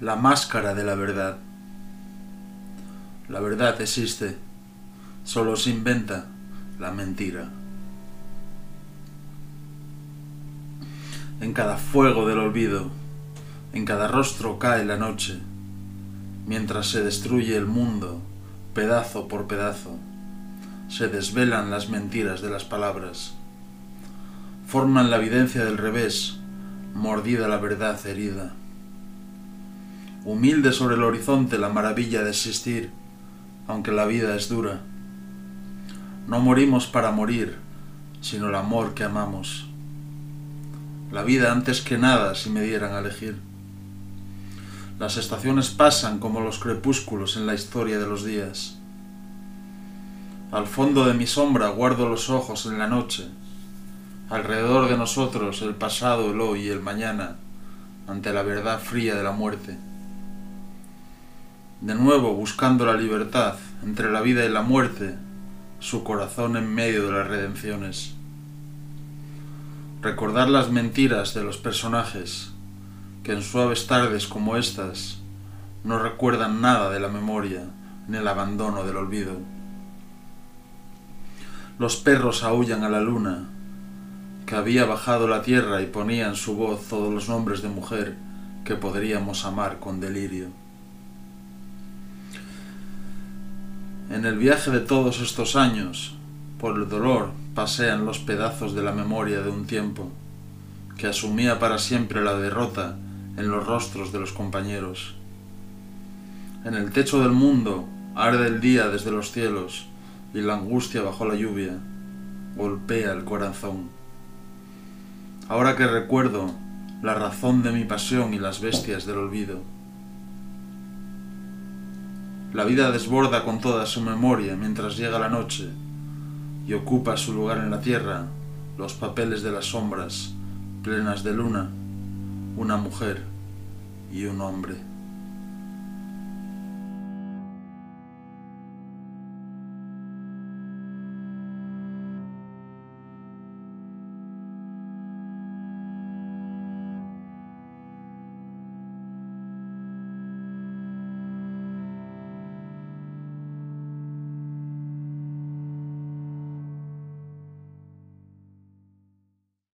La máscara de la verdad. La verdad existe, solo se inventa la mentira. En cada fuego del olvido, en cada rostro cae la noche, mientras se destruye el mundo, pedazo por pedazo, se desvelan las mentiras de las palabras, forman la evidencia del revés, mordida la verdad herida. Humilde sobre el horizonte la maravilla de existir, aunque la vida es dura. No morimos para morir, sino el amor que amamos. La vida antes que nada si me dieran a elegir. Las estaciones pasan como los crepúsculos en la historia de los días. Al fondo de mi sombra guardo los ojos en la noche. Alrededor de nosotros el pasado, el hoy y el mañana, ante la verdad fría de la muerte. De nuevo buscando la libertad entre la vida y la muerte, su corazón en medio de las redenciones. Recordar las mentiras de los personajes, que en suaves tardes como estas no recuerdan nada de la memoria ni el abandono del olvido. Los perros aullan a la luna, que había bajado la tierra y ponía en su voz todos los nombres de mujer que podríamos amar con delirio. En el viaje de todos estos años, por el dolor pasean los pedazos de la memoria de un tiempo que asumía para siempre la derrota en los rostros de los compañeros. En el techo del mundo arde el día desde los cielos y la angustia bajo la lluvia golpea el corazón. Ahora que recuerdo la razón de mi pasión y las bestias del olvido, la vida desborda con toda su memoria mientras llega la noche y ocupa su lugar en la tierra los papeles de las sombras plenas de luna, una mujer y un hombre.